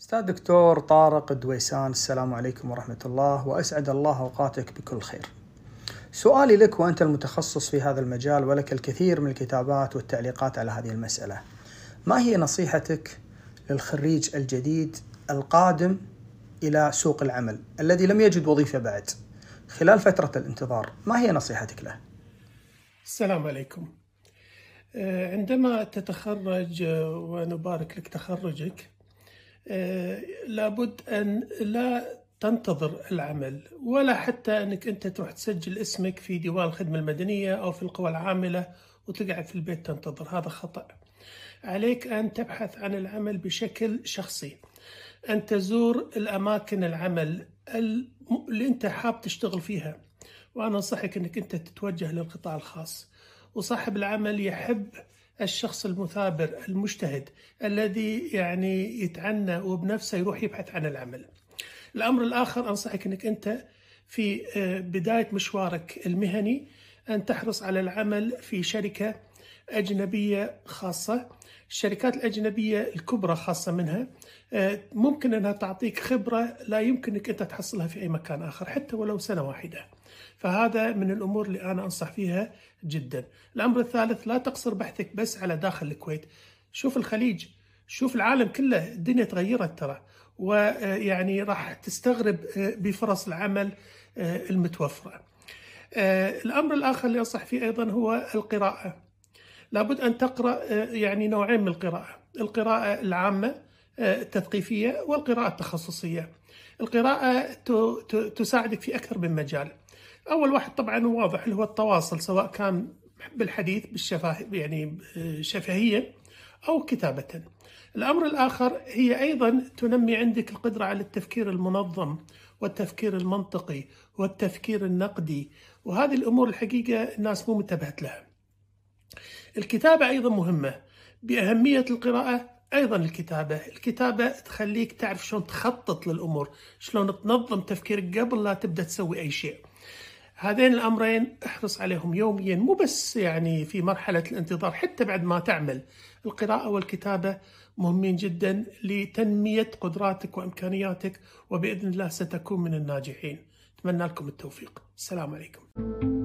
أستاذ دكتور طارق الدويسان السلام عليكم ورحمة الله وأسعد الله أوقاتك بكل خير. سؤالي لك وأنت المتخصص في هذا المجال ولك الكثير من الكتابات والتعليقات على هذه المسألة. ما هي نصيحتك للخريج الجديد القادم إلى سوق العمل الذي لم يجد وظيفة بعد خلال فترة الانتظار؟ ما هي نصيحتك له؟ السلام عليكم. آه، عندما تتخرج آه، ونبارك لك تخرجك لابد أن لا تنتظر العمل ولا حتى أنك أنت تروح تسجل اسمك في ديوان الخدمة المدنية أو في القوى العاملة وتقعد في البيت تنتظر. هذا خطأ. عليك أن تبحث عن العمل بشكل شخصي. أن تزور الأماكن العمل اللي أنت حاب تشتغل فيها. وأنا أنصحك أنك أنت تتوجه للقطاع الخاص. وصاحب العمل يحب الشخص المثابر المجتهد الذي يعني يتعنى وبنفسه يروح يبحث عن العمل. الأمر الآخر أنصحك أنك أنت في بداية مشوارك المهني أن تحرص على العمل في شركة أجنبية خاصة. الشركات الأجنبية الكبرى خاصة منها ممكن أنها تعطيك خبرة لا يمكنك أنت تحصلها في أي مكان آخر حتى ولو سنة واحدة. فهذا من الأمور اللي أنا أنصح فيها جدا. الأمر الثالث لا تقصر بحثك بس على داخل الكويت. شوف الخليج شوف العالم كله الدنيا تغيرت ترى. ويعني راح تستغرب بفرص العمل المتوفرة. الأمر الآخر اللي أنصح فيه أيضا هو القراءة. لابد أن تقرأ يعني نوعين من القراءة. القراءة العامة التثقيفية والقراءة التخصصية. القراءة تساعدك في أكثر من مجال. أول واحد طبعا واضح اللي هو التواصل سواء كان بالحديث بالشفاه يعني شفهيا. أو كتابة. الأمر الآخر هي أيضا تنمي عندك القدرة على التفكير المنظم والتفكير المنطقي والتفكير النقدي وهذه الأمور الحقيقة الناس مو منتبهت لها. الكتابة أيضا مهمة. بأهمية القراءة أيضا الكتابة. الكتابة تخليك تعرف شلون تخطط للأمور شلون تنظم تفكيرك قبل لا تبدأ تسوي أي شيء. هذين الأمرين احرص عليهم يوميا مو بس يعني في مرحلة الانتظار حتى بعد ما تعمل القراءة والكتابة مهمين جدا لتنمية قدراتك وإمكانياتك وبإذن الله ستكون من الناجحين. أتمنى لكم التوفيق. السلام عليكم.